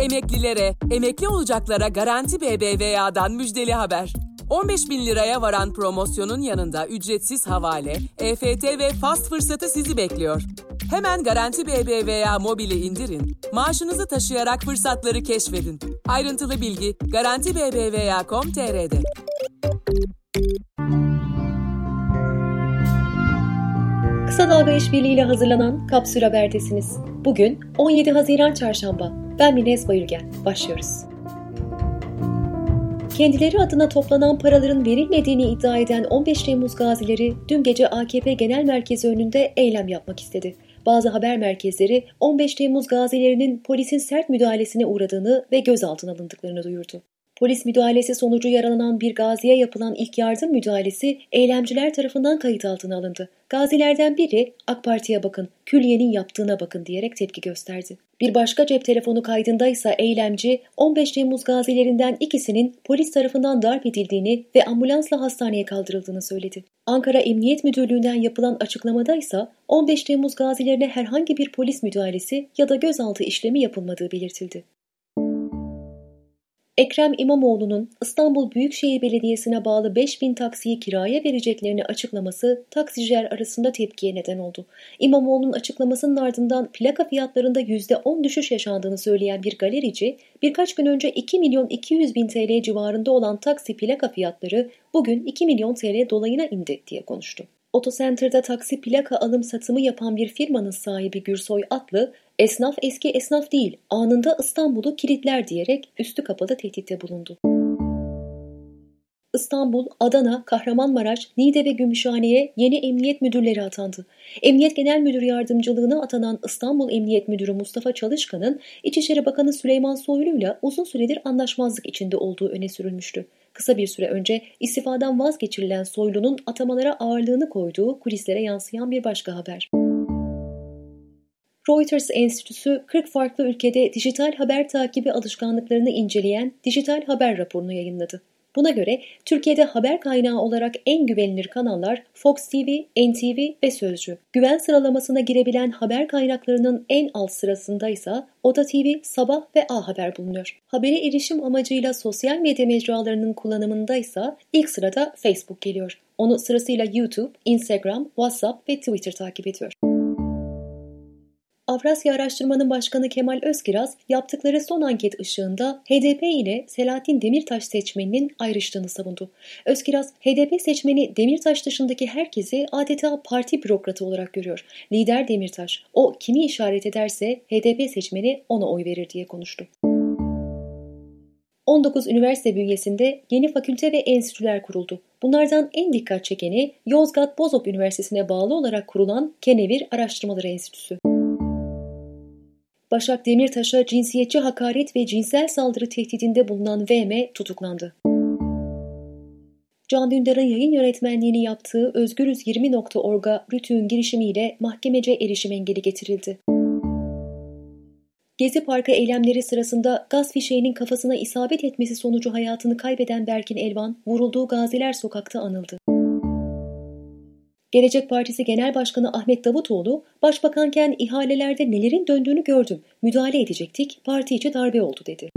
Emeklilere, emekli olacaklara Garanti BBVA'dan müjdeli haber. 15 bin liraya varan promosyonun yanında ücretsiz havale, EFT ve fast fırsatı sizi bekliyor. Hemen Garanti BBVA mobili indirin, maaşınızı taşıyarak fırsatları keşfedin. Ayrıntılı bilgi Garanti BBVA.com.tr'de. Kısa Dalga İşbirliği hazırlanan Kapsül Haber'desiniz. Bugün 17 Haziran Çarşamba. Ben Minez Bayülgen. Başlıyoruz. Kendileri adına toplanan paraların verilmediğini iddia eden 15 Temmuz gazileri dün gece AKP Genel Merkezi önünde eylem yapmak istedi. Bazı haber merkezleri 15 Temmuz gazilerinin polisin sert müdahalesine uğradığını ve gözaltına alındıklarını duyurdu. Polis müdahalesi sonucu yaralanan bir gaziye yapılan ilk yardım müdahalesi eylemciler tarafından kayıt altına alındı. Gazilerden biri AK Parti'ye bakın, külliyenin yaptığına bakın diyerek tepki gösterdi. Bir başka cep telefonu kaydında ise eylemci 15 Temmuz gazilerinden ikisinin polis tarafından darp edildiğini ve ambulansla hastaneye kaldırıldığını söyledi. Ankara Emniyet Müdürlüğü'nden yapılan açıklamada ise 15 Temmuz gazilerine herhangi bir polis müdahalesi ya da gözaltı işlemi yapılmadığı belirtildi. Ekrem İmamoğlu'nun İstanbul Büyükşehir Belediyesi'ne bağlı 5000 taksiyi kiraya vereceklerini açıklaması taksiciler arasında tepkiye neden oldu. İmamoğlu'nun açıklamasının ardından plaka fiyatlarında %10 düşüş yaşandığını söyleyen bir galerici, birkaç gün önce 2 milyon 200 bin TL civarında olan taksi plaka fiyatları bugün 2 milyon TL dolayına indi diye konuştu. Otocenter'da taksi plaka alım satımı yapan bir firmanın sahibi Gürsoy Atlı, esnaf eski esnaf değil, anında İstanbul'u kilitler diyerek üstü kapalı tehditte bulundu. İstanbul, Adana, Kahramanmaraş, Niğde ve Gümüşhane'ye yeni emniyet müdürleri atandı. Emniyet Genel Müdür Yardımcılığına atanan İstanbul Emniyet Müdürü Mustafa Çalışkan'ın İçişleri Bakanı Süleyman Soylu'yla uzun süredir anlaşmazlık içinde olduğu öne sürülmüştü. Kısa bir süre önce istifadan vazgeçirilen Soylu'nun atamalara ağırlığını koyduğu kulislere yansıyan bir başka haber. Reuters Enstitüsü 40 farklı ülkede dijital haber takibi alışkanlıklarını inceleyen dijital haber raporunu yayınladı. Buna göre Türkiye'de haber kaynağı olarak en güvenilir kanallar Fox TV, NTV ve Sözcü. Güven sıralamasına girebilen haber kaynaklarının en alt sırasında ise Oda TV, Sabah ve A Haber bulunuyor. Habere erişim amacıyla sosyal medya mecralarının kullanımında ise ilk sırada Facebook geliyor. Onu sırasıyla YouTube, Instagram, WhatsApp ve Twitter takip ediyor. Avrasya Araştırma'nın başkanı Kemal Özkiraz yaptıkları son anket ışığında HDP ile Selahattin Demirtaş seçmeninin ayrıştığını savundu. Özkiraz, HDP seçmeni Demirtaş dışındaki herkesi adeta parti bürokratı olarak görüyor. Lider Demirtaş, o kimi işaret ederse HDP seçmeni ona oy verir diye konuştu. 19 üniversite bünyesinde yeni fakülte ve enstitüler kuruldu. Bunlardan en dikkat çekeni Yozgat Bozok Üniversitesi'ne bağlı olarak kurulan Kenevir Araştırmaları Enstitüsü. Başak Demirtaş'a cinsiyetçi hakaret ve cinsel saldırı tehdidinde bulunan VM tutuklandı. Can Dündar'ın yayın yönetmenliğini yaptığı Özgürüz20.org'a Rütü'nün girişimiyle mahkemece erişim engeli getirildi. Gezi Parkı eylemleri sırasında gaz fişeğinin kafasına isabet etmesi sonucu hayatını kaybeden Berkin Elvan, vurulduğu Gaziler Sokak'ta anıldı. Gelecek Partisi Genel Başkanı Ahmet Davutoğlu, başbakanken ihalelerde nelerin döndüğünü gördüm, müdahale edecektik, parti içi darbe oldu dedi.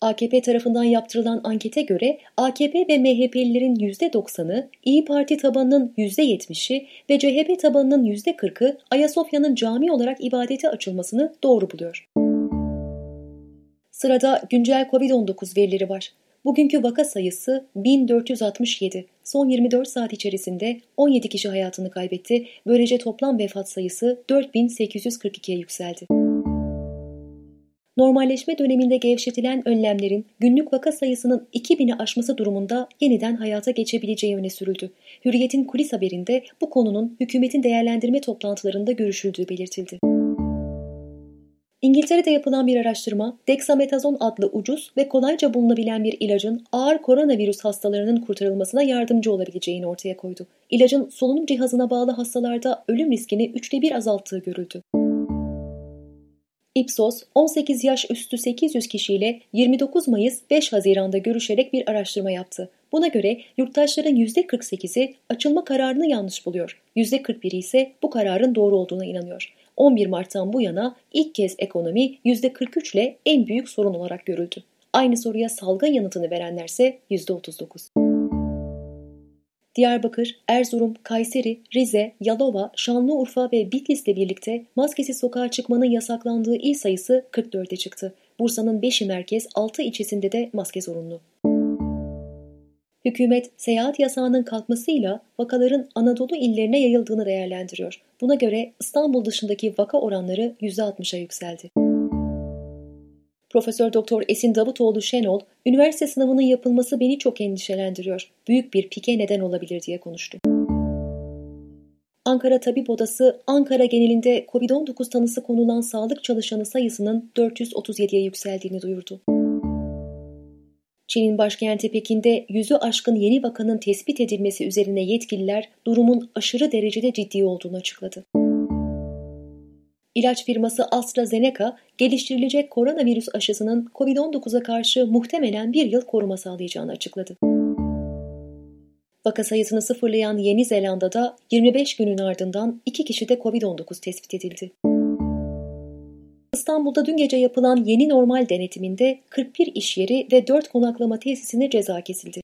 AKP tarafından yaptırılan ankete göre AKP ve MHP'lilerin %90'ı, İyi Parti tabanının %70'i ve CHP tabanının %40'ı Ayasofya'nın cami olarak ibadete açılmasını doğru buluyor. Sırada güncel COVID-19 verileri var. Bugünkü vaka sayısı 1467. Son 24 saat içerisinde 17 kişi hayatını kaybetti. Böylece toplam vefat sayısı 4842'ye yükseldi. Normalleşme döneminde gevşetilen önlemlerin günlük vaka sayısının 2000'i aşması durumunda yeniden hayata geçebileceği öne sürüldü. Hürriyet'in kulis haberinde bu konunun hükümetin değerlendirme toplantılarında görüşüldüğü belirtildi. İngiltere'de yapılan bir araştırma, dexametazon adlı ucuz ve kolayca bulunabilen bir ilacın ağır koronavirüs hastalarının kurtarılmasına yardımcı olabileceğini ortaya koydu. İlacın solunum cihazına bağlı hastalarda ölüm riskini üçte bir azalttığı görüldü. Ipsos, 18 yaş üstü 800 kişiyle 29 Mayıs 5 Haziran'da görüşerek bir araştırma yaptı. Buna göre yurttaşların %48'i açılma kararını yanlış buluyor. %41'i ise bu kararın doğru olduğuna inanıyor. 11 Mart'tan bu yana ilk kez ekonomi %43 ile en büyük sorun olarak görüldü. Aynı soruya salgın yanıtını verenlerse %39. Diyarbakır, Erzurum, Kayseri, Rize, Yalova, Şanlıurfa ve Bitlis'le birlikte maskesiz sokağa çıkmanın yasaklandığı il sayısı 44'e çıktı. Bursa'nın 5'i merkez, 6 ilçesinde de maske zorunlu. Hükümet seyahat yasağının kalkmasıyla vakaların Anadolu illerine yayıldığını değerlendiriyor. Buna göre İstanbul dışındaki vaka oranları %60'a yükseldi. Profesör Doktor Esin Davutoğlu Şenol, üniversite sınavının yapılması beni çok endişelendiriyor. Büyük bir pike neden olabilir diye konuştu. Ankara Tabip Odası, Ankara genelinde COVID-19 tanısı konulan sağlık çalışanı sayısının 437'ye yükseldiğini duyurdu. Çin'in başkenti Pekin'de yüzü aşkın yeni vakanın tespit edilmesi üzerine yetkililer durumun aşırı derecede ciddi olduğunu açıkladı. İlaç firması AstraZeneca, geliştirilecek koronavirüs aşısının COVID-19'a karşı muhtemelen bir yıl koruma sağlayacağını açıkladı. Vaka sayısını sıfırlayan Yeni Zelanda'da 25 günün ardından 2 kişide COVID-19 tespit edildi. İstanbul'da dün gece yapılan yeni normal denetiminde 41 iş yeri ve 4 konaklama tesisine ceza kesildi.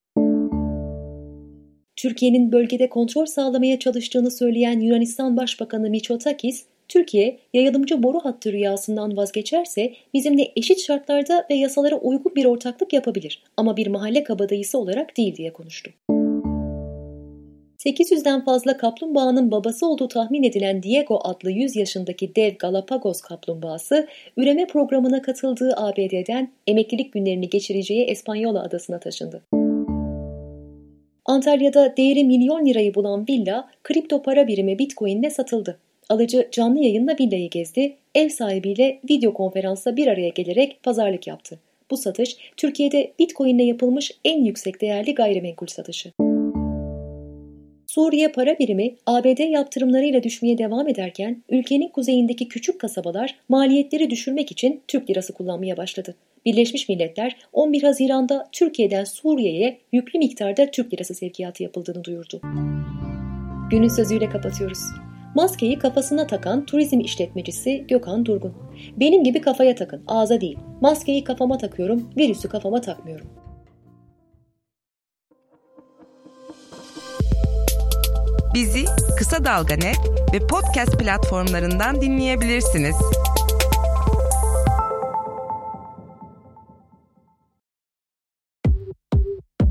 Türkiye'nin bölgede kontrol sağlamaya çalıştığını söyleyen Yunanistan Başbakanı Mitsotakis, Türkiye yayılımcı boru hattı rüyasından vazgeçerse bizimle eşit şartlarda ve yasalara uygun bir ortaklık yapabilir ama bir mahalle kabadayısı olarak değil diye konuştu. 800'den fazla kaplumbağanın babası olduğu tahmin edilen Diego adlı 100 yaşındaki dev Galapagos kaplumbağası üreme programına katıldığı ABD'den emeklilik günlerini geçireceği Espanyola adasına taşındı. Antalya'da değeri milyon lirayı bulan villa kripto para birimi Bitcoin ile satıldı. Alıcı canlı yayınla villayı gezdi, ev sahibiyle video konferansa bir araya gelerek pazarlık yaptı. Bu satış Türkiye'de Bitcoin ile yapılmış en yüksek değerli gayrimenkul satışı. Suriye para birimi ABD yaptırımlarıyla düşmeye devam ederken ülkenin kuzeyindeki küçük kasabalar maliyetleri düşürmek için Türk lirası kullanmaya başladı. Birleşmiş Milletler 11 Haziran'da Türkiye'den Suriye'ye yüklü miktarda Türk lirası sevkiyatı yapıldığını duyurdu. Günün sözüyle kapatıyoruz. Maskeyi kafasına takan turizm işletmecisi Gökhan Durgun. Benim gibi kafaya takın, ağza değil. Maskeyi kafama takıyorum, virüsü kafama takmıyorum. Bizi Kısa Dalga Net ve podcast platformlarından dinleyebilirsiniz.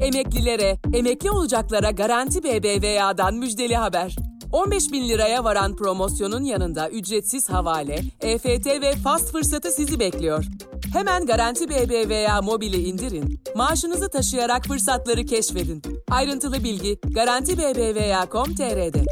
Emeklilere, emekli olacaklara Garanti BBVA'dan müjdeli haber. 15 bin liraya varan promosyonun yanında ücretsiz havale, EFT ve fast fırsatı sizi bekliyor. Hemen Garanti BBVA mobili indirin, maaşınızı taşıyarak fırsatları keşfedin. Ayrıntılı bilgi Garanti BBVA.com.tr'de.